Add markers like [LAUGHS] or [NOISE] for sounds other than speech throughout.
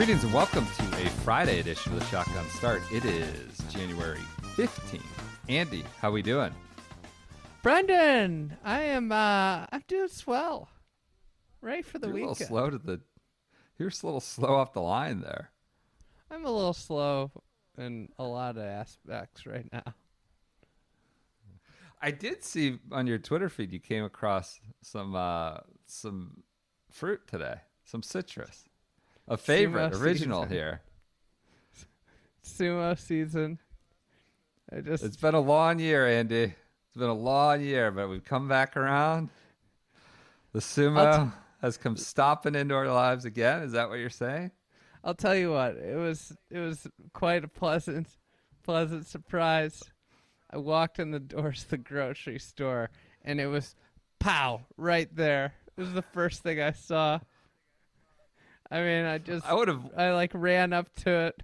Greetings and welcome to a Friday edition of the Shotgun Start. It is January 15th. Andy, how we doing? Brendan, I am uh I'm doing swell. Ready for the You're a little slow to the You're a little slow off the line there. I'm a little slow in a lot of aspects right now. I did see on your Twitter feed you came across some uh some fruit today, some citrus. A favorite, Sumo original season. here. Sumo season. I just It's been a long year, Andy. It's been a long year, but we've come back around. The sumo I'll has come stomping into our lives again. Is that what you're saying? I'll tell you what, it was it was quite a pleasant pleasant surprise. I walked in the doors of the grocery store and it was pow right there. It was the first thing I saw. I mean, I just I would have I like ran up to it,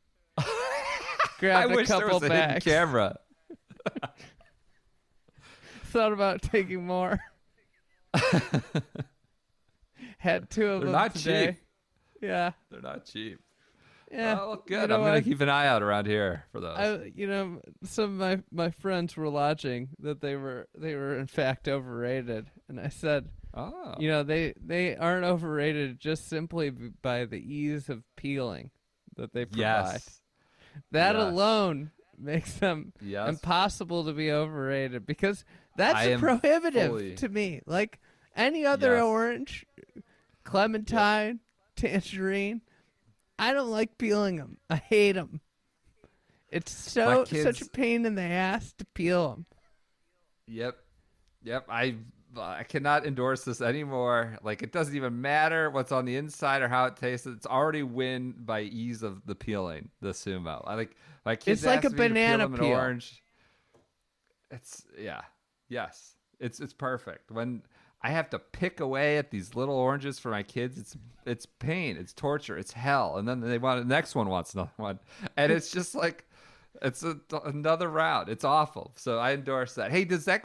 [LAUGHS] I grabbed a wish there couple was a hidden camera. [LAUGHS] thought about taking more. [LAUGHS] Had two of They're them not today. cheap. Yeah, They're not cheap. yeah. oh, well, You good. know I'm gonna what? keep an eye out around here for those. I, you know, some of my my friends were lodging that they were they were in fact overrated, and I said, oh, you know, they they aren't overrated just simply by the ease of peeling that they provide. yes, That yes. alone makes them yes. impossible to be overrated because that's prohibitive fully- to me. Like any other Yes. orange, clementine, tangerine, I don't like peeling them. I hate them. It's so My such a pain in the ass to peel them. Yep, yep. I I cannot endorse this anymore. Like it doesn't even matter what's on the inside or how it tastes. It's already win by ease of the peeling. The sumo. I like my kids. It's like a peel banana an peel. orange. It's yeah, yes. It's it's perfect when. I have to pick away at these little oranges for my kids. It's it's pain, it's torture, it's hell. And then they want the next one wants another [LAUGHS] one, and it's just like it's a, another round. It's awful. So I endorse that. Hey, does that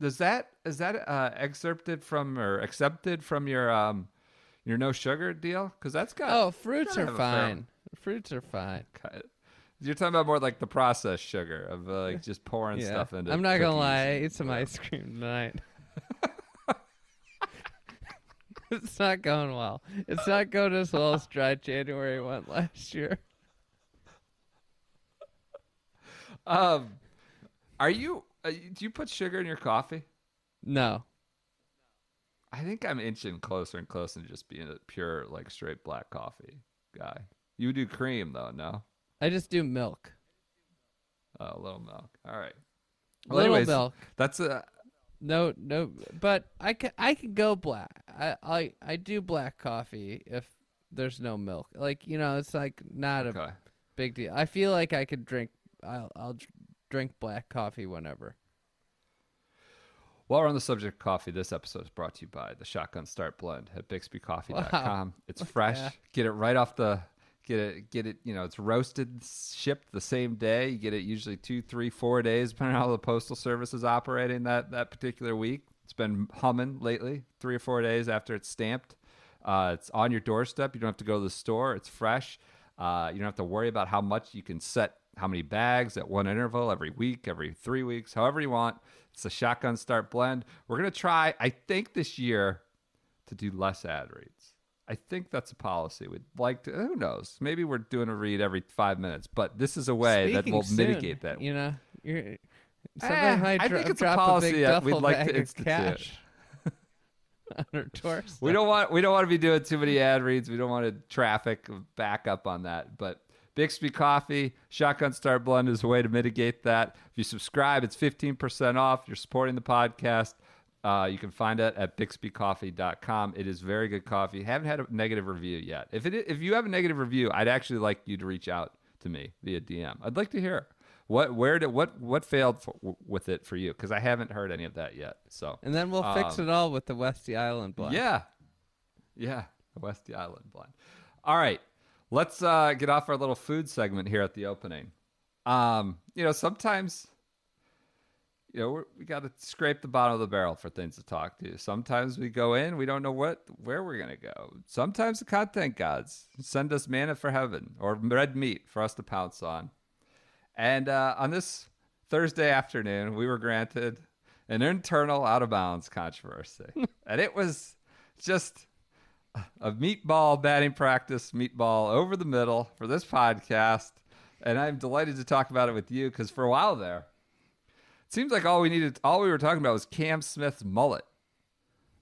does that is that uh, excerpted from or accepted from your um your no sugar deal? Because that's got Oh, fruits are fine. Fruits are fine. You're talking about more like the processed sugar of uh, like just pouring Yeah. stuff into. I'm not gonna lie. I ate some ice cream tonight. [LAUGHS] it's not going well. It's not going as well as dry January went last year. Um, are you? Uh, do you put sugar in your coffee? No. I think I'm inching closer and closer to just being a pure, like straight black coffee guy. You do cream though, no? I just do milk. Oh, a little milk. All right. Little anyways, milk. That's a No, no, but I can I can go black. I I I do black coffee if there's no milk. Like you know, it's like not a okay. big deal. I feel like I could drink. I'll I'll drink black coffee whenever. While we're on the subject of coffee, this episode is brought to you by the Shotgun Start Blend at BixbyCoffee.com. It's fresh. Yeah. Get it right off the get it get it. You know, it's roasted, shipped the same day. You get it usually two, three, four days, depending on how the postal service is operating that that particular week. It's been humming lately, three or four days after it's stamped. Uh, it's on your doorstep. You don't have to go to the store. It's fresh. Uh, you don't have to worry about how much you can set how many bags at one interval every week, every three weeks, however you want. It's a shotgun start blend. We're gonna try, I think, this year to do less ad reads. I think that's a policy we'd like to. Who knows? Maybe we're doing a read every five minutes, but this is a way that will soon, mitigate that. You know, you're. Eh, I dro- think it's a policy that we'd like to institute. cash [LAUGHS] on her doorstep. We don't want we don't want to be doing too many ad reads. We don't want to traffic back up on that. But Bixby Coffee, Shotgun Start Blend is a way to mitigate that. If you subscribe, it's 15% off. You're supporting the podcast. Uh, you can find it at bixbycoffee.com. It is very good coffee. Haven't had a negative review yet. If it if you have a negative review, I'd actually like you to reach out to me via DM. I'd like to hear what where did what what failed for, with it for you because I haven't heard any of that yet. So And then we'll fix Um, it all with the Westy Island blend. yeah. Yeah. The Westy Island blend. All right. Let's uh, get off our little food segment here at the opening. Um, you know, sometimes, you know, we're, we got to scrape the bottom of the barrel for things to talk to. Sometimes we go in, we don't know what where we're gonna go. Sometimes the content gods send us manna for heaven or red meat for us to pounce on. And uh, on this Thursday afternoon, we were granted an internal out of bounds controversy, [LAUGHS] and it was just a meatball batting practice, meatball over the middle for this podcast. And I'm delighted to talk about it with you because for a while there, it seems like all we needed, all we were talking about was Cam Smith's mullet.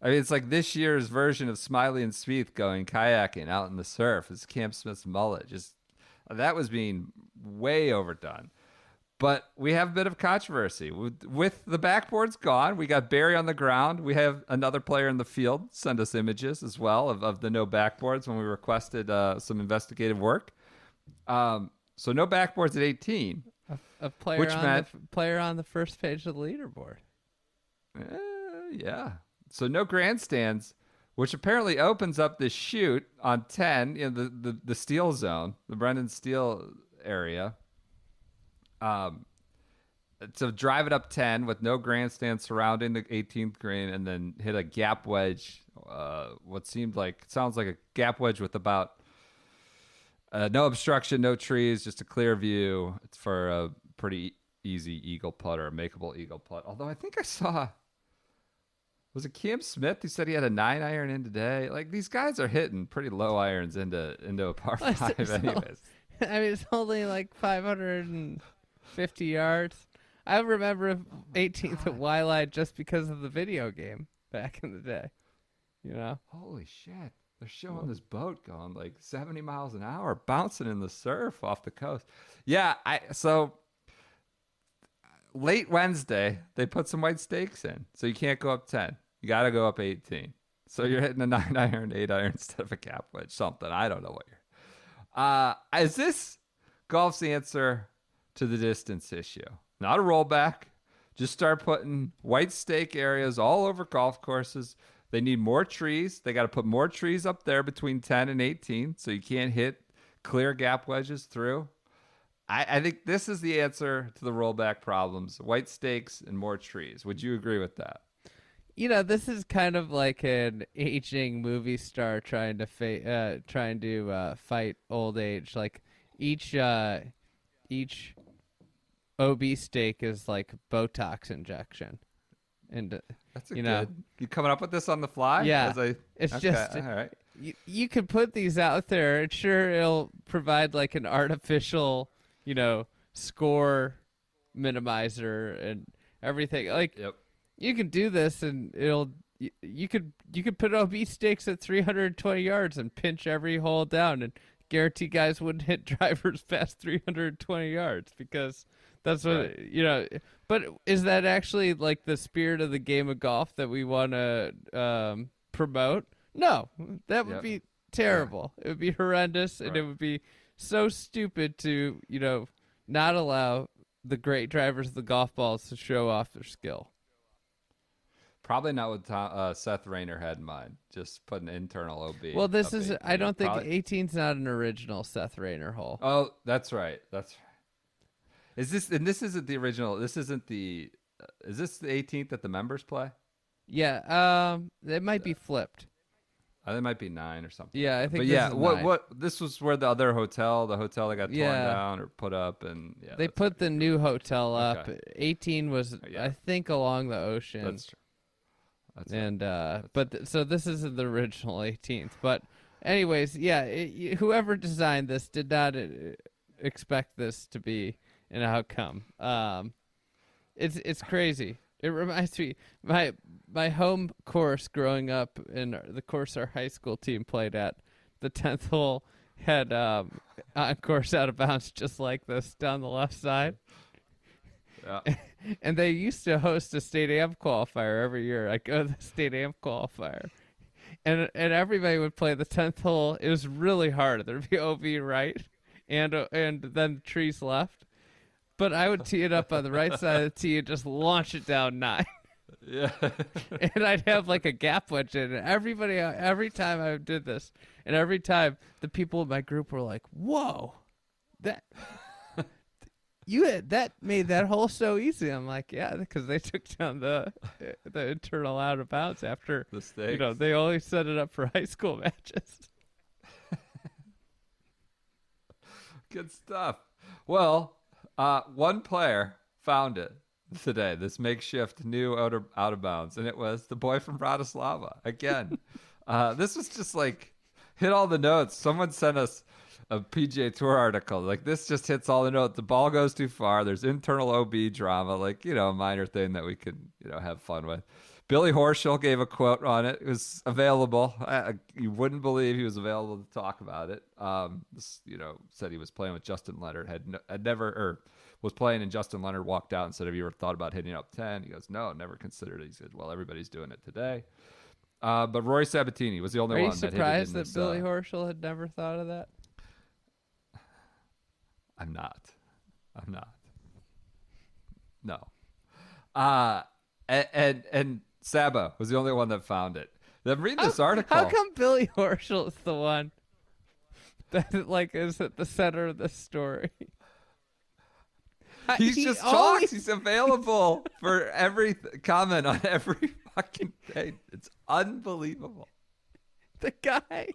I mean, it's like this year's version of Smiley and Smith going kayaking out in the surf. It's Cam Smith's mullet. Just that was being way overdone. But we have a bit of controversy with, with the backboards gone. We got Barry on the ground. We have another player in the field send us images as well of, of the no backboards when we requested uh, some investigative work. Um, so no backboards at 18. A, a player Which on meant- the player on the first page of the leaderboard. Eh, yeah. So no grandstands, which apparently opens up this chute on 10 in the, the, the Steele zone, the Brendan Steele area. Um, to drive it up 10 with no grandstand surrounding the 18th green and then hit a gap wedge. Uh, what seemed like, sounds like a gap wedge with about uh, no obstruction, no trees, just a clear view. It's for a pretty easy eagle putt or a makeable eagle putt. Although I think I saw was it Cam Smith who said he had a nine iron in today? Like these guys are hitting pretty low irons into into a par [LAUGHS] five, anyways. [LAUGHS] I mean, it's only like 550 yards. I remember 18th at Waialae just because of the video game back in the day. You know, Holy shit! They're showing this boat going like seventy miles an hour, bouncing in the surf off the coast. Yeah, I so late Wednesday they put some white stakes in, so you can't go up ten. You got to go up eighteen. So you're hitting a nine [LAUGHS] iron, eight iron instead of a gap wedge, something. I don't know what you're. Uh, is this golf's answer to the distance issue? Not a rollback. Just start putting white stake areas all over golf courses. They need more trees. They got to put more trees up there between 10 and 18 so you can't hit clear gap wedges through. I, I think this is the answer to the rollback problems white stakes and more trees. Would you agree with that? you know, this is kind of like an aging movie star trying to fa- uh, trying to uh, fight old age. Like each uh, each OB stake is like Botox injection, and uh, That's a You good. know. You coming up with this on the fly? Yeah. As I- It's okay, just- all right. you, you could put these out there and sure it'll provide like an artificial you know score minimizer and everything like Yep. you can do this and it'll you, you could you could put ob stakes at 320 yards and pinch every hole down and guarantee guys wouldn't hit [LAUGHS] drivers past 320 yards because that's what Right. you know but is that actually like the spirit of the game of golf that we want to um, promote no that would Yep. be [LAUGHS] terrible it would be horrendous and it would be so stupid to you know not allow the great drivers of the golf balls to show off their skill Probably not what Tom, uh, Seth Raynor had in mind. Just put an internal OB. well this is 18. i don't think Probably- 18's not an original seth raynor hole Oh, that's right. That's right. Is this and this isn't the original? This isn't the. Uh, is this the 18th that the members play? yeah um it might be flipped Uh, it might be nine or something. yeah i think But this yeah, what nine. what this was where the other hotel, the hotel that got torn Yeah. down or put up, and yeah, they put the new hotel up Okay. 18 was Yeah. i think along the ocean That's true. That's right. and uh but th- so this isn't the original 18th but anyways yeah it, whoever designed this did not uh, expect this to be an outcome um it's it's crazy it reminds me my my home course growing up and the course our high school team played at the 10th hole had um, on course out of bounds just like this down the left side. Yeah. [LAUGHS] And they used to host a state amp qualifier every year. I go to the state amp qualifier. And and everybody would play the tenth hole. It was really hard. There'd be OB right, and uh, and then trees left. But I would tee it up on the right side of the tee and just launch it down nine. Yeah. [LAUGHS] and I'd have like a gap wedge in it. Everybody, every time I did this, and every time the people in my group were like, "Whoa, that you had, that made that hole so easy." I'm like, "Yeah, because they took down the the internal out of bounds after the stakes. you know they only set it up for [LAUGHS] high school matches." [LAUGHS] Good stuff. Well, uh, one player found it today, this makeshift new out of, out of bounds, and it was the boy from Bratislava. Again, [LAUGHS] uh, this was just like hit all the notes. Someone sent us a PGA Tour article. Like this just hits all the notes. The ball goes too far. There's internal OB drama, like you know, a minor thing that we could you know have fun with. Billy Horschel gave a quote on it. It was available. I, I- you wouldn't believe he was available to talk about it. Um, this, you know, said he was playing with Justin Leonard. Had no, had never or was playing, and Justin Leonard walked out and said, "Have you ever thought about hitting up 10? He goes, "No, never considered it." He said, "Well, everybody's doing it today." Uh, but Rory Sabbatini was the only Are you one that hit it surprised in that this, Billy uh, Horschel had never thought of that? I'm not. I'm not. No. Uh and and, and Saba was the only one that found it. Then read this article. How come Billy [LAUGHS] Horschel is the one that like is at the center of the story? He's He just always- talks. He's available [LAUGHS] for every th- comment on every fucking thing. It's unbelievable. the guy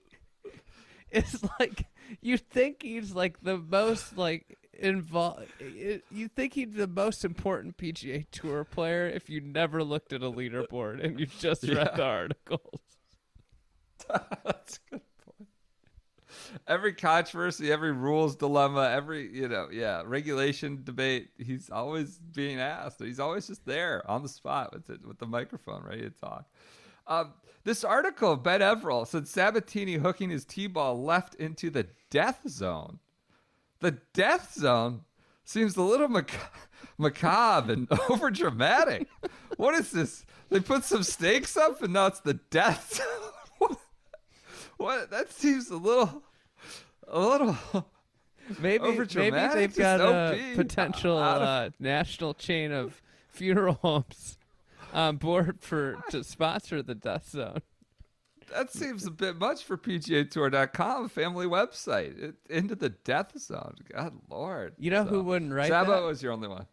is [LAUGHS] like you think he's like the most like involved you think he's the most important PGA tour player if you never looked at a leaderboard and you just read Yeah. the articles. [LAUGHS] [LAUGHS] That's a good point. Every controversy, every rules dilemma, every you know, yeah, regulation debate. He's always being asked. He's always just there on the spot with it with the microphone, ready to talk. Um, this article of Ben Everill said Sabbatini hooking his tee ball left into the death zone. The death zone seems a little mac- macabre and [LAUGHS] over dramatic. what is this? They put some stakes up and now it's the death zone. [LAUGHS] what? what? That seems a little, a little. Maybe maybe they've got a potential uh, national chain of funeral [LAUGHS] homes on board for to sponsor the death zone. That seems a bit much for PGA Tour.com, family website. It, into the death zone. God Lord. You know who wouldn't write Sabo that? Sabo was your only one.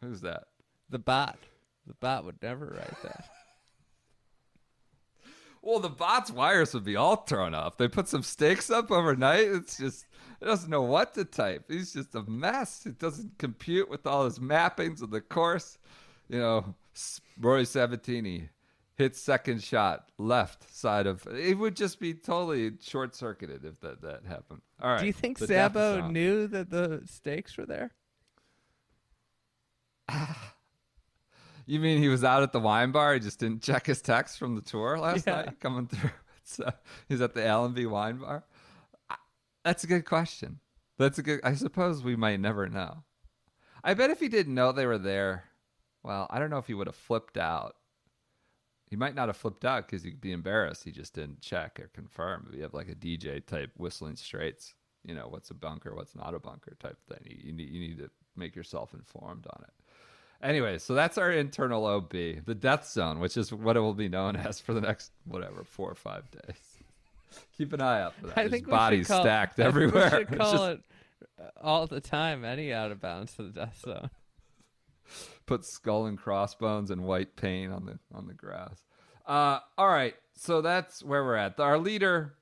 Who's that? The bot. The bot would never write that. [LAUGHS] Well, the bot's wires would be all thrown off. They put some stakes up overnight. It's just it doesn't know what to type. He's just a mess. It doesn't compute with all his mappings of the course. You know, Rory Sabbatini hits second shot left side of. It would just be totally short circuited if that that happened. All right. Do you think Sabo knew that the stakes were there? [SIGHS] You mean he was out at the wine bar? He just didn't check his text from the tour last Yeah. night coming through. [LAUGHS] So uh, he's at the Allenby wine bar. That's a good question. That's a good. I suppose we might never know. I bet if he didn't know they were there, well, I don't know if he would have flipped out. He might not have flipped out because he'd be embarrassed. He just didn't check or confirm. If you have like a DJ type whistling straits, you know, what's a bunker, what's not a bunker type thing. You, you, need, you need to make yourself informed on it. Anyway, so that's our internal OB, the death zone, which is what it will be known [LAUGHS] as for the next whatever four or five days. [LAUGHS] Keep an eye out for that. I There's think bodies call- stacked everywhere. [LAUGHS] We should call just it all the time. Any out of bounds to the death zone. Put skull and crossbones and white paint on the on the grass. Uh, all right, so that's where we're at. Our leader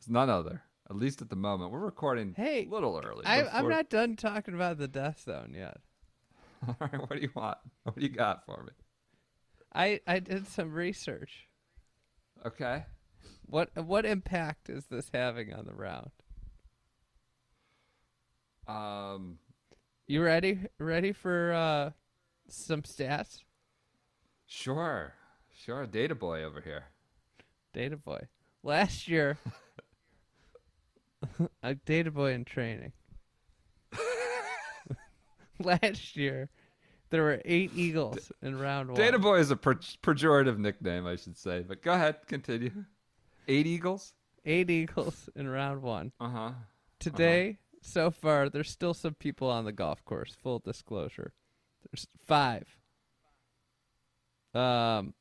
is none other, at least at the moment. We're recording Hey, a little early. I, I'm not done talking about the death zone yet. [LAUGHS] All right, what do you want? What do you got for me? I I did some research. Okay. What what impact is this having on the round? Um, You ready? Ready for uh, some stats? sure, sure. Data boy over here. Data boy. Last year, [LAUGHS] a data boy in training. [LAUGHS] Last year, there were eight eagles in round one. Data Boy is a per- pejorative nickname, I should say. But go ahead, continue. Eight Eagles. Eight eagles in round one. Uh huh. Today, so far, there's still some people on the golf course. Full disclosure, five. Um,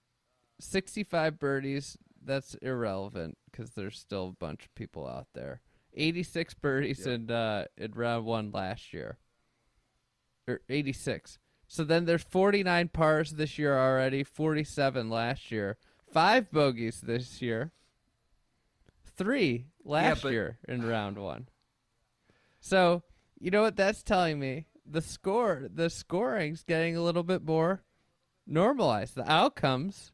sixty-five birdies. That's irrelevant because there's still a bunch of people out there. Eighty-six birdies in uh in round one last year. Or eighty-six. So then there's forty-nine pars this year already. Forty-seven last year. Five bogeys this year. Three last but- year in round one. So, you know what that's telling me? The score, the scoring's getting a little bit more normalized. The outcomes,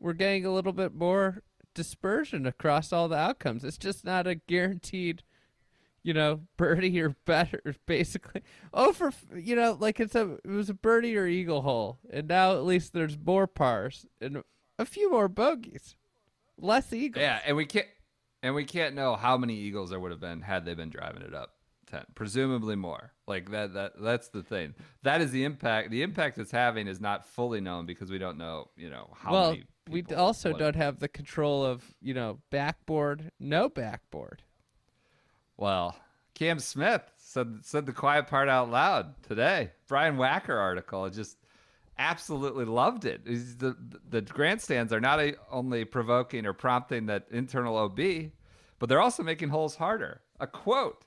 we're getting a little bit more dispersion across all the outcomes. It's just not a guaranteed, you know, birdie or better. Basically, oh, for you know, like it's a it was a birdie or eagle hole, and now at least there's more pars and a few more bogeys, less eagles. Yeah, and we can't and we can't know how many Eagles there would have been had they been driving it up. Ten, presumably more. Like that. That that's the thing. That is the impact. The impact it's having is not fully known because we don't know. You know how well, many. we also what- don't have the control of you know backboard, no backboard. Well, Cam Smith said said the quiet part out loud today. Brian Wacker article. Just absolutely loved it. He's the the grandstands are not a, only provoking or prompting that internal OB, but they're also making holes harder. A quote,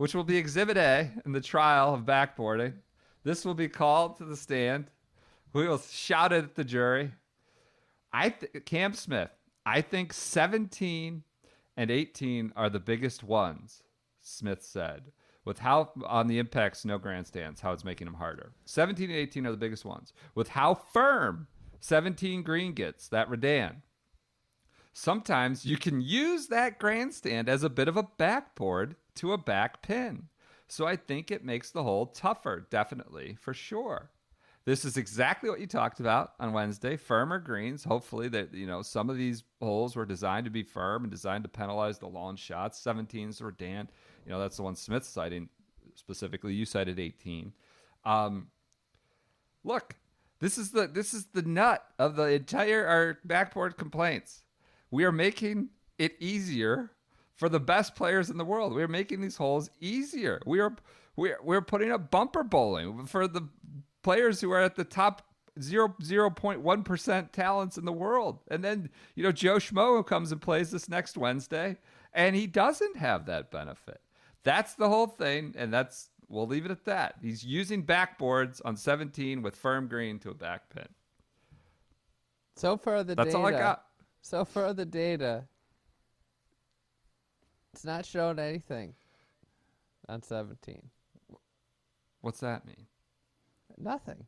which will be Exhibit A in the trial of backboarding. This will be called to the stand. We will shout it at the jury. I th- Smith. I think 17 and 18 are the biggest ones. Smith said, with how on the impacts no grandstands, how it's making them harder. 17 and 18 are the biggest ones. With how firm 17 green gets that Redan. Sometimes you can use that grandstand as a bit of a backboard to a back pin. So I think it makes the hole tougher, definitely, for sure. This is exactly what you talked about on Wednesday. Firmer greens. Hopefully, that you know some of these holes were designed to be firm and designed to penalize the long shots. 17s were Dan. You know that's the one Smith's citing specifically. You cited 18. Um, look, this is the this is the nut of the entire our backboard complaints. We are making it easier for the best players in the world. We are making these holes easier. We are we're we're putting up bumper bowling for the players who are at the top zero zero point one percent talents in the world. And then you know Joe Schmo who comes and plays this next Wednesday, and he doesn't have that benefit. That's the whole thing, and that's we'll leave it at that. He's using backboards on 17 with firm green to a back pin. So far, the That's data. all I got. So far, the data. It's not showing anything on 17. What's that mean? Nothing.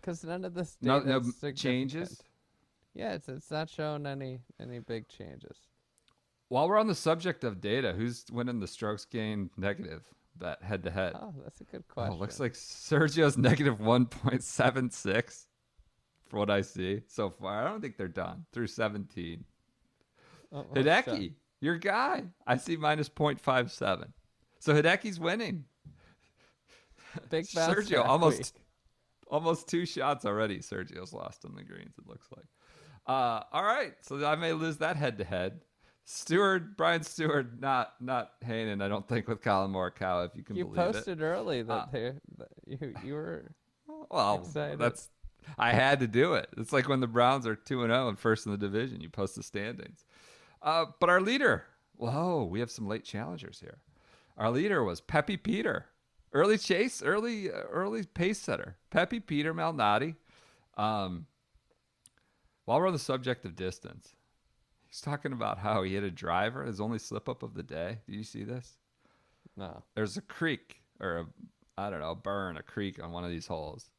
Because none of this No, no is m- significant. changes. Yeah, it's it's not showing any any big changes. While we're on the subject of data, who's winning the strokes gain negative bet head to head? Oh, that's a good Oh, question. looks like Sergio's negative 1.76 for what I see so far. I don't think they're done through 17. Oh, oh, Hideki, your guy. I see minus 0.57. So Hideki's winning. Big [LAUGHS] Sergio almost week. almost two shots already. Sergio's lost on the greens. It looks like. Uh, all right, so I may lose that head to head. Stewart, Brian Stuard, not not Hanen. I don't think with Collin Morikawa, if you can You believe it. posted early that Uh, they that you you were Well, Excited. that's I had to do it. It's like when the Browns are two and zero and first in the division. You post the standings. Uh, but our leader, whoa, we have some late challengers here. Our leader was Peppy Peter, early chase, early uh, early pace setter. Peppy Peter Malnati. Um, while we're on the subject of distance, he's talking about how he hit a driver, his only slip up of the day. Do you see this? no. there's a creek or a I don't know, a burn, a creek on one of these holes.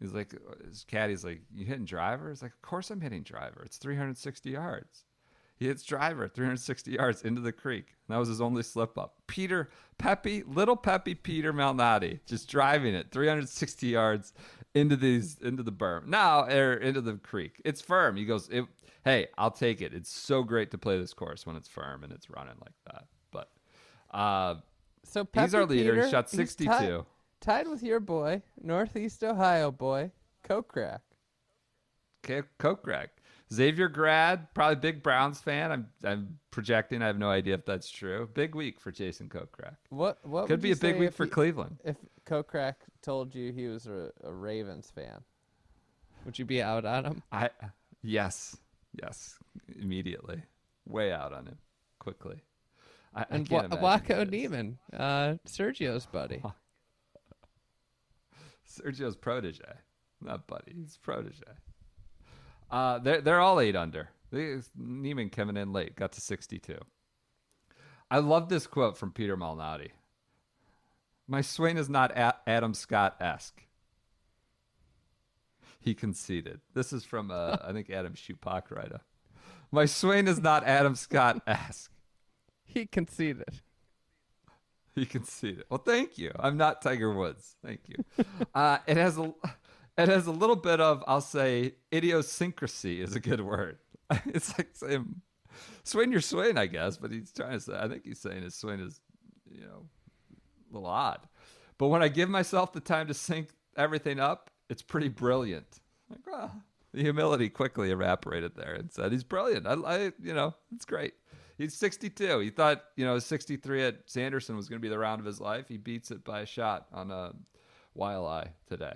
He's like, his caddy's like, you hitting driver? He's like, of course I'm hitting driver. It's 360 yards. He hits driver 360 yards into the creek. That was his only slip up. Peter Pepe, little Pepe Peter Malnati, just driving it 360 yards into these into the berm. Now or into the creek. It's firm. He goes, it, hey, I'll take it. It's so great to play this course when it's firm and it's running like that. Uh, So he's Peppy our leader. Peter, he shot 62. Tied, tied with your boy, Northeast Ohio boy, Kokrak. Greg. Xavier Grad, probably big Browns fan. I'm I'm projecting. I have no idea if that's true. Big week for Jason Kokrak. What what Could be a big week for he- Cleveland. If Kokrak told you he was a, a Ravens fan, would you be out on him? I yes, yes, immediately, way out on him, quickly. I, I And can't Wa- imagine Wacko he is. Niemann, uh, Sergio's buddy. [LAUGHS] Sergio's protege, not buddy. He's protege. Uh, they're they're all eight under. Niemann coming in late, got to sixty-two. I love this quote from Peter Malnati. My swing is not Adam Scott esque. He conceded. This is from uh, I think Adam Schupak writer. My swing is not Adam Scott esque. He conceded. He conceded. Well, thank you. I'm not Tiger Woods. Thank you. uh, it has a, it has a little bit of, I'll say, idiosyncrasy is a good word. [LAUGHS] it's like saying, swing your swing, I guess. But he's trying to say, I think he's saying his swing is, you know, a little odd. But when I give myself the time to sync everything up, it's pretty brilliant. Like, well, the humility quickly evaporated there and said, he's brilliant. I, I you know, it's great. He's 62. He thought, you know, 63 at Sanderson was going to be the round of his life. He beats it by a shot on a wild Eye today.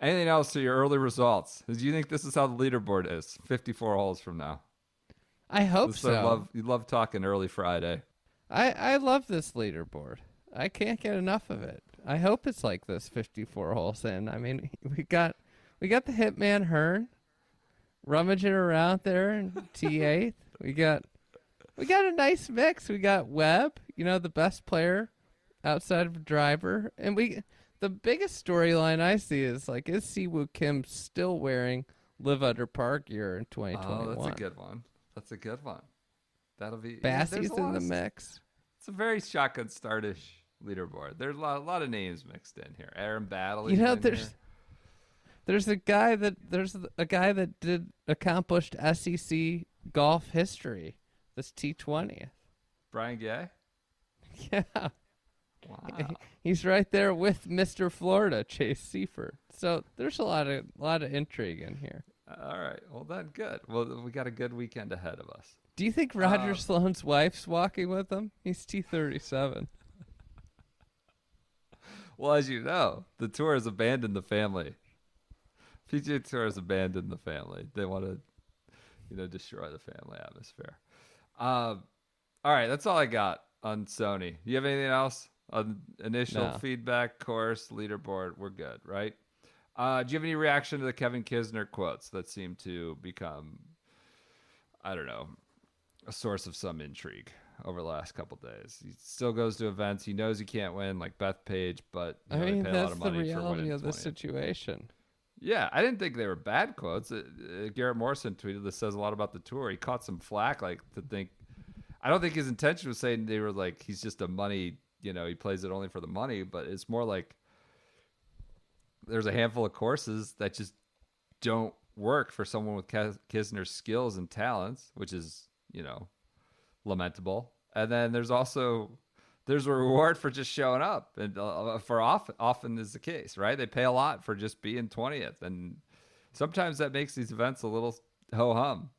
Anything else to your early results? Do you think this is how the leaderboard is 54 holes from now? I hope This- so. I love, you love talking early Friday. I, I love this leaderboard. I can't get enough of it. I hope it's like this 54 holes in. I mean, [LAUGHS] we got we got the Hitman Hearn rummaging around there in [LAUGHS] T8. we got we got a nice mix. We got Webb, you know, the best player outside of driver, and we the biggest storyline I see is like is Siwoo Kim still wearing live under park gear in 2021? Oh, that's a good one. That's a good one. That'll be. Bassie's in the of- mix. It's a very shotgun startish leaderboard. There's a lot, a lot of names mixed in here. Aaron Battle. You know, there's there's a guy that there's a guy that did accomplished SEC golf history. This T twentieth. Brian Gay. [LAUGHS] Yeah, Wow. [LAUGHS] he's right there with Mister Florida, Chase Seiffert. So there's a lot of lot of intrigue in here. All right. Well, then good. Well, we got a good weekend ahead of us. Do you think Roger Uh, Sloan's wife's walking with him? He's T thirty seven. [LAUGHS] Well, as you know, the tour has abandoned the family. PGA Tour has abandoned the family. They want to, you know, destroy the family atmosphere. Um, all right, that's all I got on Sony. Do you have anything else on initial No. feedback, course, leaderboard? We're good, right? Uh, do you have any reaction to the Kevin Kisner quotes that seem to become, I don't know, a source of some intrigue over the last couple days? He still goes to events. He knows he can't win, like Bethpage, but you I know, they mean, pay a lot that's of the money for reality winning of the 20th. situation. Yeah, I didn't think they were bad quotes. Uh, uh, Garrett Morrison tweeted this says a lot about the tour. He caught some flack, like to think. I don't think his intention was saying they were like he's just a money. You know, he plays it only for the money, but it's more like there's a handful of courses that just don't work for someone with Kis- Kisner's skills and talents, which is you know lamentable. And then there's also there's a reward for just showing up, and uh, for often often is the case, right? They pay a lot for just being twentieth, and sometimes that makes these events a little ho hum,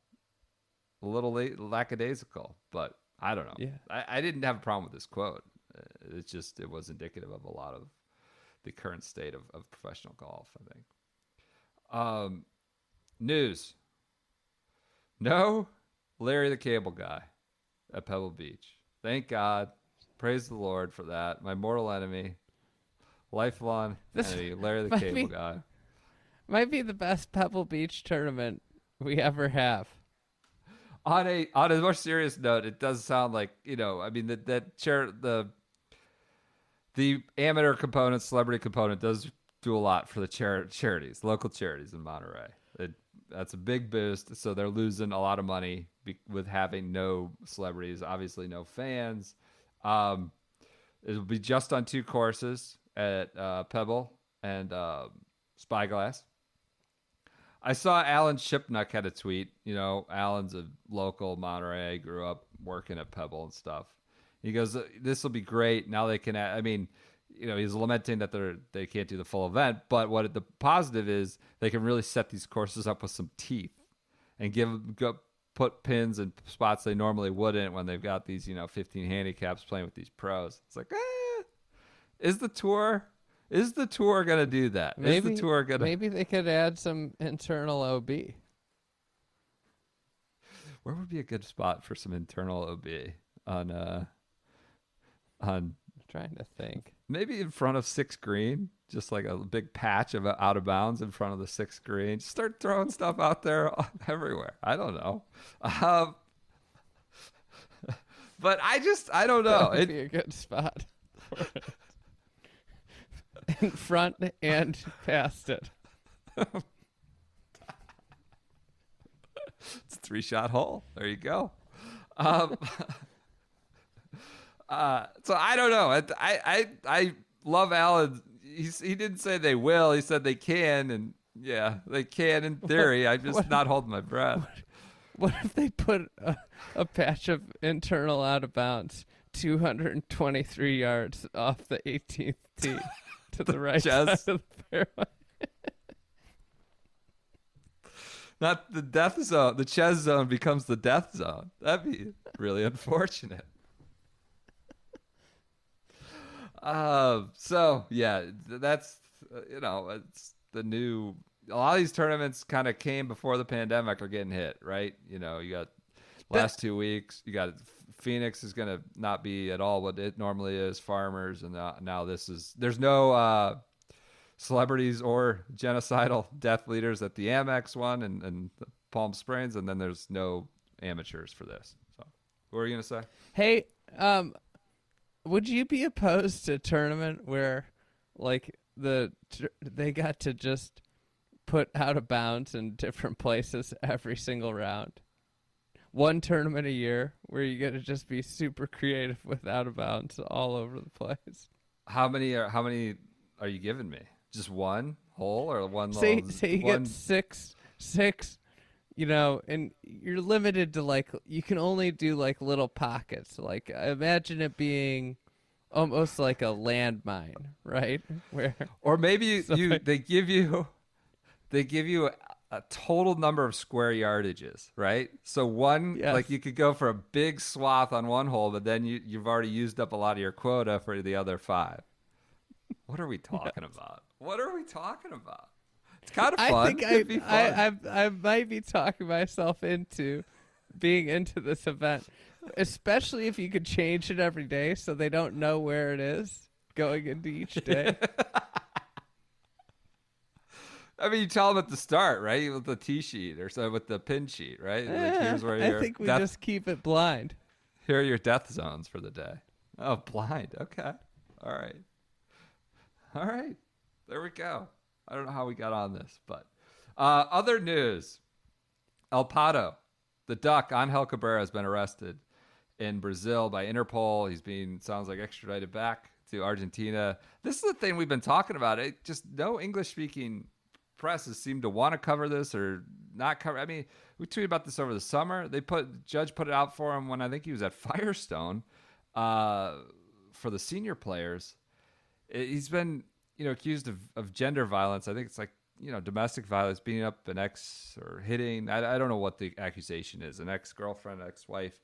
a little late, lackadaisical. But I don't know. Yeah. I, I didn't have a problem with this quote. Uh, It's just it was indicative of a lot of the current state of, of professional golf. I think. Um, news. No, Larry the Cable Guy at Pebble Beach. Thank God. Praise the Lord for that. My mortal enemy, lifelong [LAUGHS] This enemy, Larry the Cable be- Guy. Might be the best Pebble Beach tournament we ever have. On a on a more serious note, it does sound like you know. I mean that that chair the the amateur component, celebrity component does do a lot for the char- charities, local charities in Monterey. It, that's a big boost. So they're losing a lot of money be, with having no celebrities, obviously no fans. Um, it'll be just on two courses at uh, Pebble and uh, Spyglass. I saw Alan Shipnuck had a tweet. You know, Alan's a local Monterey, grew up working at Pebble and stuff. He goes, "This will be great. Now they can." add- I mean, you know, he's lamenting that they're they can't do the full event, but what the positive is, they can really set these courses up with some teeth and give go, put pins in spots they normally wouldn't when they've got these you know 15 handicaps playing with these pros. It's like, eh, is the tour is the tour gonna do that? Maybe the tour gonna? maybe they could add some internal OB. Where would be a good spot for some internal OB on uh on trying to think. maybe in front of six green, just like a big patch of out of bounds in front of the six green. Start throwing stuff out there [LAUGHS] everywhere. I don't know. Um, [LAUGHS] but I just I don't know. That would It, be a good spot. In front and past it. [LAUGHS] it's a three shot hole. There you go. Um, uh, so I don't know. I I I, love Alan. He's, he didn't say they will. He said they can, and yeah, they can in theory. I'm just what- not holding my breath. What if they put a, a patch of internal out of bounds 223 yards off the 18th tee [LAUGHS] to the, right Jazz. side of the fairway? [LAUGHS] Not the death zone. The chess zone becomes the death zone. That'd be really unfortunate. Um. So yeah, that's uh, you know it's the new. A lot of these tournaments kind of came before the pandemic are getting hit, right? You know, you got last two weeks. You got Phoenix is going to not be at all what it normally is. Farmers, and now, now this is. There's no uh, celebrities or genocidal [LAUGHS] death leaders at the Amex one and, and the Palm Springs, and then there's no amateurs for this. So, what were you gonna say? Hey, um, would you be opposed to a tournament where, like, the they got to just put out of bounds in different [LAUGHS] places every single round? One tournament a year where you get to just be super creative with out of bounds all over the place. How many are how many are you giving me? Just one hole or one? say little, say you one, get six six you know and you're limited to like you can only do like little pockets like imagine it being almost like a landmine right [LAUGHS] where or maybe you, [LAUGHS] So- you they give you they give you a, a total number of square yardages, right? So one Yes. like you could go for a big swath on one hole, but then you you've already used up a lot of your quota for the other five. What are we [LAUGHS] talking about? What are we talking about? It's kind of fun. i think I. I, I i might be talking myself into being into this event especially if you could change it every day so they don't know where it is going into each [LAUGHS] day I mean, you tell them at the start, right? With the T sheet or so with the pin sheet, right? Like, Eh, here's where i think we death, just keep it blind here are your death zones for the day. Oh, blind. Okay. All right. All right. There we go. I don't know how we got on this, but uh, other news: El Pato, the duck, Angel Cabrera has been arrested in Brazil by Interpol. He's being sounds like extradited back to Argentina. This is the thing we've been talking about. It just no English speaking press has seemed to want to cover this or not cover. I mean, we tweeted about this over the summer. They put judge put it out for him when I think he was at [LAUGHS] Firestone uh, for the senior players. He's been you know accused of, of gender violence. I think it's like you know domestic violence, beating up an ex or hitting. I, I don't know what the accusation is. An ex girlfriend, ex wife.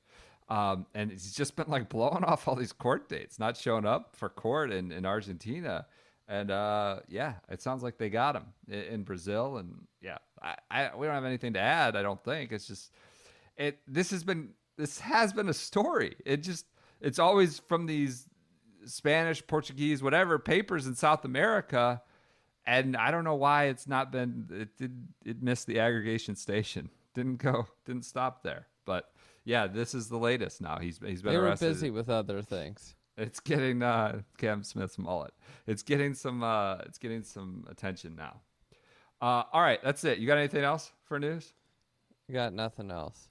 Um, and he's just been like blowing off all these court dates, not showing up for court in, in Argentina. And uh, yeah, it sounds like they got him in, in Brazil. And yeah, I, I we don't have anything to add. I don't think it's just it. This has been this has been a story. It just it's always from these Spanish, Portuguese, whatever papers in South America, and I don't know why it's not been. It did. It missed the aggregation station. [LAUGHS] Didn't go. Didn't stop there. But yeah, this is the latest. Now he's he's been they were arrested. busy with other things It's getting uh, Cam Smith's mullet. It's getting some. Uh, it's getting some attention now. Uh, all right, that's it. You got anything else for news? got nothing else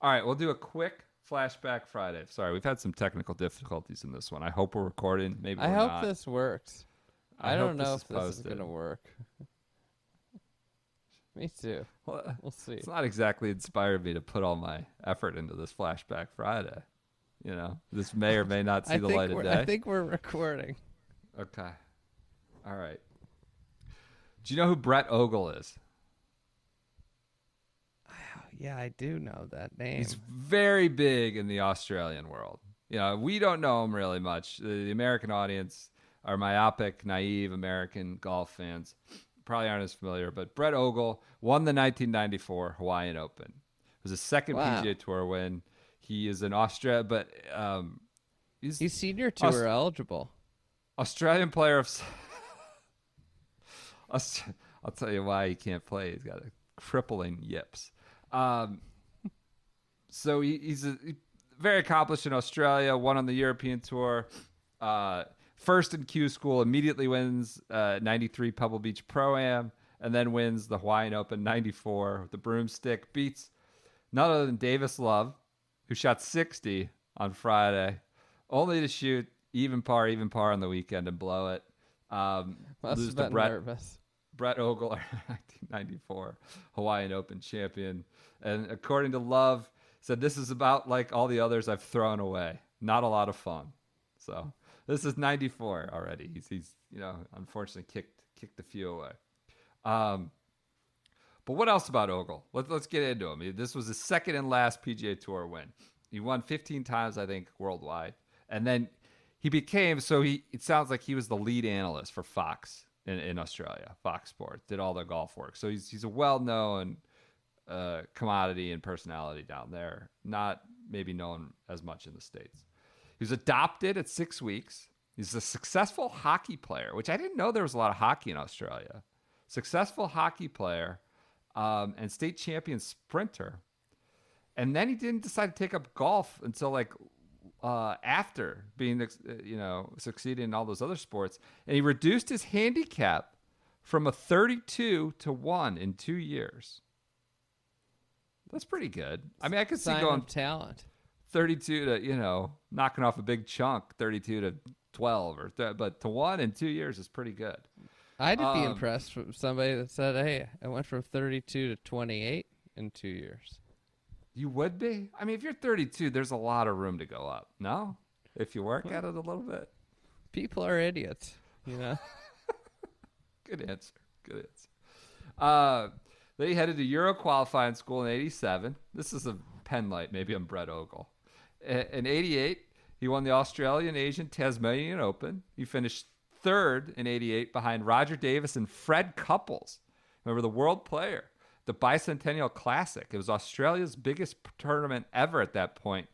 All right, we'll do a quick flashback Friday. Sorry, we've had some technical difficulties in this one. I hope we're recording. Maybe I hope not. this works. I I, don't know is if this is gonna work. [LAUGHS] Me too. Well, We'll see. it's not exactly inspired me to put all my effort into this flashback Friday. You know, this may or may [LAUGHS] not see the light of day. I think we're recording. Okay. All right. Do you know who Brett Ogle is? Yeah, I do know that name. He's very big in the Australian world. You know, we don't know him really much. The, the American audience are myopic, naive American golf fans. Probably aren't as familiar, but Brett Ogle won the 1994 Hawaiian Open. It was his second Wow. PGA Tour win. He is an Australia, but um, he's, He's senior tour Aus- eligible. Australian player of. [LAUGHS] I'll tell you why he can't play. He's got a crippling yips. Um, so he, he's a, very accomplished in Australia. Won on the European tour. Uh, first in Q School, immediately wins uh, '93 Pebble Beach Pro Am, and then wins the Hawaiian Open '94 with the broomstick. Beats none other than Davis Love, who shot 60 on Friday, only to shoot even par, even par on the weekend and blow it. Um, Must lose have to Brett, nervous. Brett Ogle, [LAUGHS] 1994 Hawaiian Open champion. And according to Love, said this is about like all the others I've thrown away. Not a lot of fun. So this is 94 already. He's, he's you know, unfortunately kicked kicked a few away. Um, but what else about Ogle? Let's let's get into him. This was his second and last PGA Tour win. He won 15 times, I think, worldwide, and then he became so he. It sounds like he was the lead analyst for Fox in, in Australia. Fox Sports did all the golf work, so he's he's a well known uh, commodity and personality down there. Not maybe known as much in the states. He was adopted at six weeks. He's a successful hockey player, which I didn't know there was a lot of hockey in Australia. Successful hockey player um, and state champion sprinter. And then he didn't decide to take up golf until like uh, after being, uh, you know, succeeding in all those other sports. And he reduced his handicap from a 32 to 1 in two years. That's pretty good. I mean, I could see Sign going of talent. 32 to, you know, knocking off a big chunk, 32 to 12 or th- but to 1 in 2 years is pretty good. I'd be Um, impressed with somebody that said, "Hey, I went from 32 to 28 in two years." You would be? I mean, if you're 32, there's a lot of room to go up. No? If you work at it a little bit. People are idiots, you know. [LAUGHS] Good answer. Good answer. Uh, then he headed to Euro qualifying school in 87. This is a pen light. Maybe I'm Brett Ogle. In 88, he won the Australian Asian Tasmanian Open. He finished third in 88 behind Rodger Davis and Fred Couples. Remember the world player, the Bicentennial Classic. It was Australia's biggest tournament ever at that point,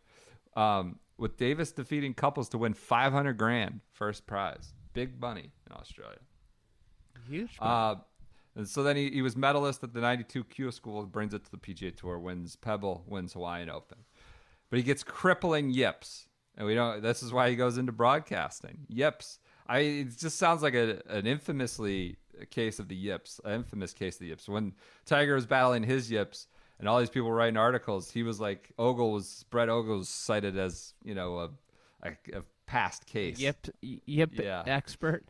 um, with Davis defeating Couples to win 500 grand first prize. Big money in Australia. Huge. Uh, and so then he, he was medalist at the 92 Q School, brings it to the PGA Tour, wins Pebble, wins Hawaiian Open. But he gets crippling yips. And we don't, this is why he goes into broadcasting. Yips. I, it just sounds like a, an infamously case of the yips, an infamous case of the yips. When Tiger was battling his yips and all these people were writing articles, he was like, Ogle was, Brett Ogle was cited as, you know, a, a, a past case. yip, yip Yeah. expert.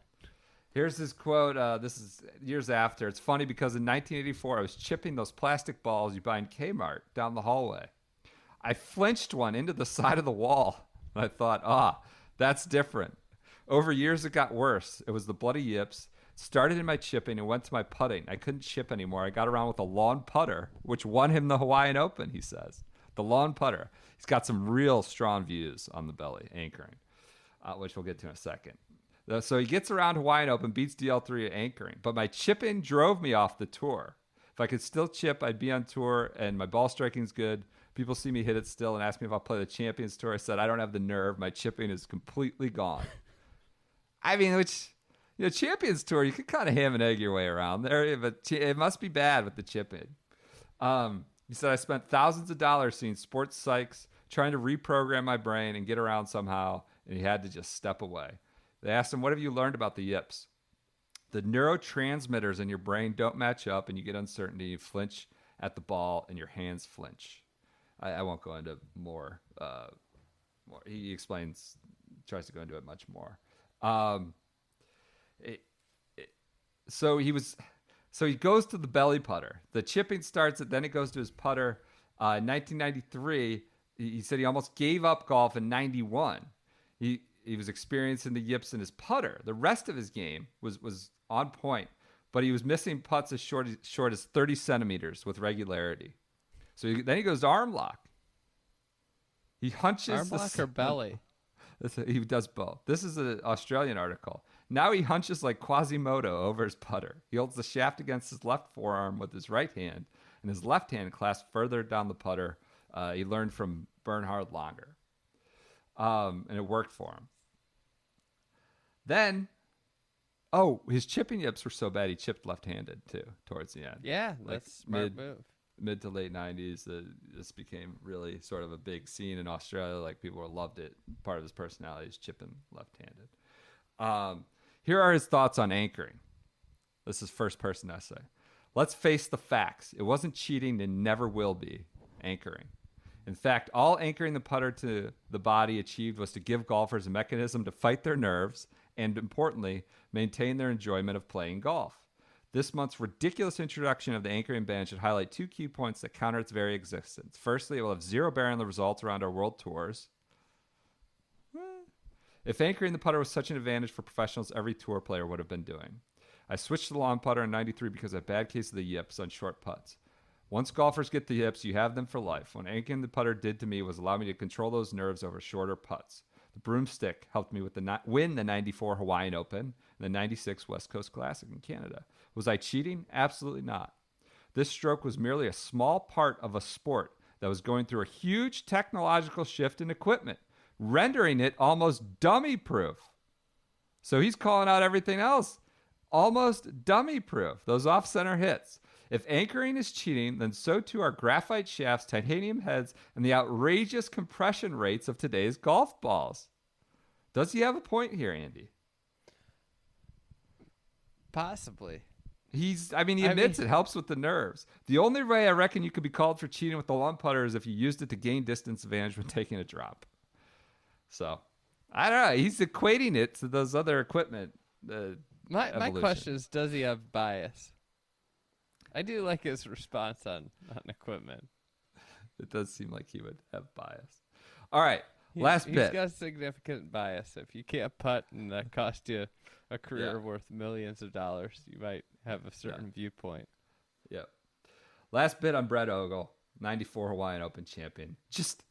Here's his quote. Uh, this is years after. It's funny because in 1984, I was chipping those plastic balls you buy in Kmart down the hallway. I flinched one into the [LAUGHS] side of the wall. And I thought, ah, that's different. Over years, it got worse. It was the bloody yips. Started in my chipping and went to my putting. I couldn't chip anymore. I got around with a long putter, which won him the Hawaiian Open, he says. The long putter. He's got some real strong views on the belly anchoring, uh, which we'll get to in a second. Uh, So he gets around Hawaiian Open, beats DL3 at anchoring. But my chipping drove me off the tour. If I could still chip, I'd be on tour, and my ball striking's good. People see me hit it still and ask me if I'll play the Champions Tour. I said, I don't have the nerve. My chipping is completely gone. [LAUGHS] I mean, which, you know, Champions Tour, you could kind of ham and egg your way around there, but it must be bad with the chipping. Um, he said, I spent thousands of dollars seeing sports psychs, trying to reprogram my brain and get around somehow, and he had to just step away. They asked him, What have you learned about the yips? The neurotransmitters in your brain don't match up, and you get uncertainty. You flinch at the ball, and your hands flinch. I, I won't go into more. Uh, more. He explains, tries to go into it much more. Um, it, it, so he was, so he goes to the belly putter. The chipping starts, and then it goes to his putter. Uh, in 1993, he he said he almost gave up golf in 91. He he was experiencing the yips in his putter. The rest of his game was was on point, but he was missing putts as short as, short as 30 centimeters with regularity. So he, then he goes to arm lock. He hunches Arm the lock s- or belly? [LAUGHS] he does both. This is an Australian article. Now he hunches like Quasimodo over his putter. He holds the shaft against his left forearm with his right hand, and his left hand clasped further down the putter. Uh, he learned from Bernhard Langer, um, and it worked for him. Then, oh, his chipping yips were so bad he chipped left-handed too towards the end. Yeah, Like that's smart mid- move. mid to late 90s uh, this became really sort of a big scene in australia. Like people loved it. Part of his personality is chipping left-handed. Um, here are his thoughts on anchoring. This is first person essay. Let's face the facts. It wasn't cheating. And never will be anchoring. In fact all anchoring the putter to the body achieved was to give golfers a mechanism to fight their nerves and importantly maintain their enjoyment of playing golf this month's ridiculous introduction of the anchoring ban should highlight two key points that counter its very existence. Firstly, it will have zero bearing on the results around our world tours. Eh. If anchoring the putter was such an advantage for professionals, every tour player would have been doing. I switched to the long putter in 93 because had a bad case of the yips on short putts. Once golfers get the yips, you have them for life. What anchoring the putter did to me was allow me to control those nerves over shorter putts. The broomstick helped me with the win the 94 Hawaiian Open and the 96 West Coast Classic in Canada. Was I cheating? Absolutely not. This stroke was merely a small part of a sport that was going through a huge technological shift in equipment, rendering it almost dummy proof. So he's calling out everything else almost dummy proof, those off center hits. If anchoring is cheating, then so too are graphite shafts, titanium heads, and the outrageous compression rates of today's golf balls. Does he have a point here, Andy? Possibly. He's, I mean, he I admits mean- it helps with the nerves. The only way I reckon you could be called for cheating with the long putter is if you used it to gain distance advantage when [LAUGHS] taking a drop. So, I don't know. He's equating it to those other equipment. Uh, My my question is, does he have bias? I do like his response on on equipment. It does seem like he would have bias. All right, He- last he's bit. got significant bias. If you can't putt and that cost you a career worth millions of dollars, you might have a certain viewpoint. Yep. Last bit on Brett Ogle, 94 Hawaiian Open champion. Just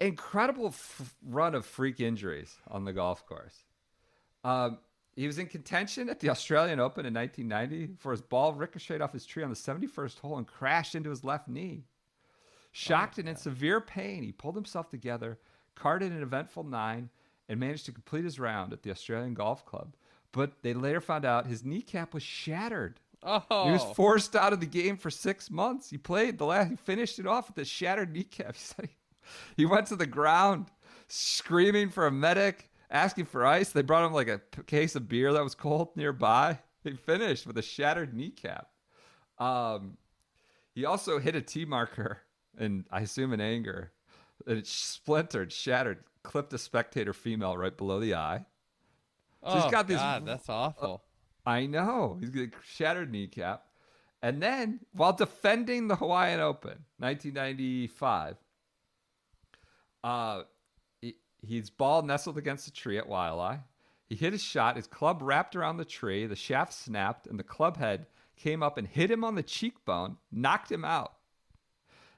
incredible f- run of freak injuries on the golf course. Um, he was in contention at the Australian Open in 1990 for his ball ricocheted off his tree on the 71st hole and crashed into his left knee. Shocked and in severe pain, he pulled himself together, carded an eventful nine, and managed to complete his round at the Australian Golf Club. But they later found out his kneecap was shattered. Oh, He was oh. forced out of the game for six months. He played the last. He finished it off with a shattered kneecap. [LAUGHS] He said he, he went to the ground, screaming for a medic, asking for ice. They brought him like a case of beer that was cold nearby. He finished with a shattered kneecap. Um, he also hit a tee marker, and I assume in anger, and it splintered, shattered, clipped a spectator female right below the eye. oh he's got this- God, that's awful. I know. He's got a shattered kneecap. And then, while defending the Hawaiian Open, 1995, uh, his ball nestled against a tree at Waialae. He hit his shot. His club wrapped around the tree. The shaft snapped, and the club head came up and hit him on the cheekbone, knocked him out.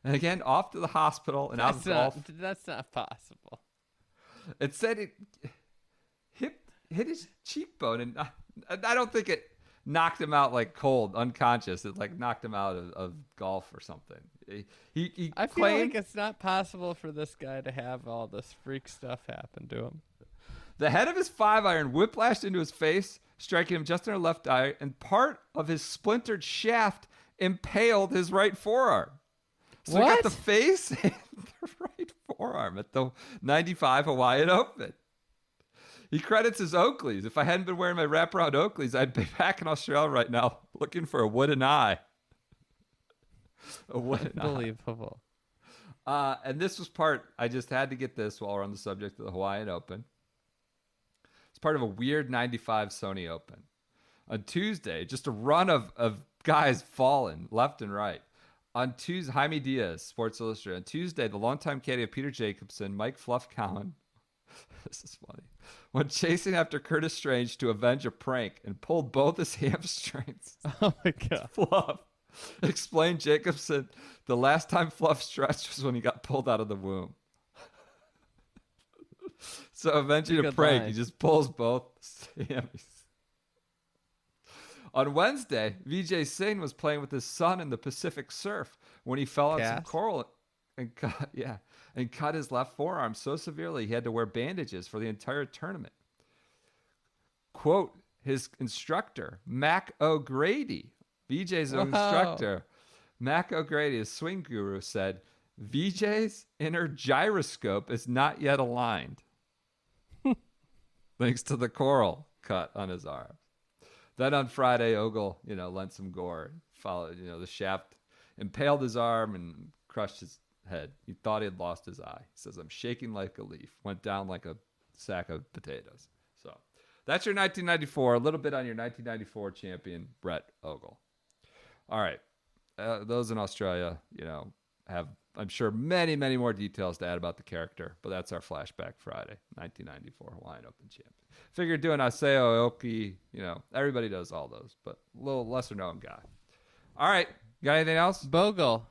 And again, off to the hospital and out That's of golf. not, that's not possible. It said it hit hit his cheekbone, and I, I don't think it knocked him out like cold, unconscious. It like knocked him out of, of golf or something. He he, he I feel like it's not possible for this guy to have all this freak stuff happen to him. the head of his five iron whiplashed into his face, striking him just in the left eye, and part of his splintered shaft impaled his right forearm. So he got the face [LAUGHS] and the right forearm at the 95 Hawaiian Open. He credits his Oakleys. If I hadn't been wearing my wraparound Oakleys, I'd be [LAUGHS] back in Australia right now looking for a wooden eye. [LAUGHS] A wooden eye. Unbelievable. Uh, and this was part, I just had to get this while we're on the subject of the Hawaiian Open. It's part of a weird 95 Sony Open. On Tuesday, just a run of, of guys falling left and right. On Tuesday, Jaime Diaz, Sports Illustrated. On Tuesday, the longtime caddy of Peter Jacobsen, Mike Fluff Cowan, [LAUGHS] this is funny, went chasing after Curtis Strange to avenge a prank and pulled both his [LAUGHS] hamstrings. [LAUGHS] Oh my god. Fluff explained Jacobsen the last time Fluff stretched was when he got pulled out of the womb. [LAUGHS] so avenging a prank, line. he just pulls both hammies. On Wednesday, Vijay Singh was playing with his son in the Pacific surf when he fell on some coral and cut yeah and cut his left forearm so severely he had to wear bandages for the entire tournament. Quote his instructor, Mac O'Grady, VJ's Wow. instructor, Mac O'Grady, his swing guru, said VJ's inner gyroscope is not yet aligned. [LAUGHS] Thanks to the coral cut on his arm. Then on Friday, Ogle, you know, lent some gore, followed, you know, the shaft impaled his arm and crushed his head. He thought he had lost his eye. He says, I'm shaking like a leaf. Went down like a sack of potatoes. So that's your 1994. A little bit on your 1994 champion, Brett Ogle. All right. Uh, those in Australia, you know, have, I'm sure, many, many more details to add about the character, but that's our flashback Friday, 1994 Hawaiian Open champion. Figured doing Isao Aoki, you know, everybody does all those, but a little lesser known guy. All right. Got anything else? Bogle.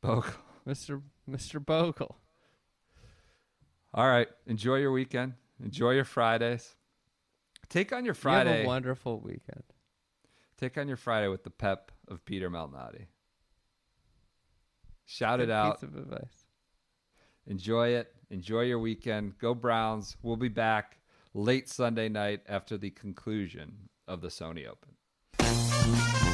Bogle. [LAUGHS] Mr. Mr. Bogle. All right. Enjoy your weekend. Enjoy your Fridays. Take on your You have Friday. a wonderful weekend. Take on your Friday with the pep of Peter Malnati. Shout Good it out. Piece of advice. Enjoy it. Enjoy your weekend. Go Browns. We'll be back late Sunday night after the conclusion of the Sony Open.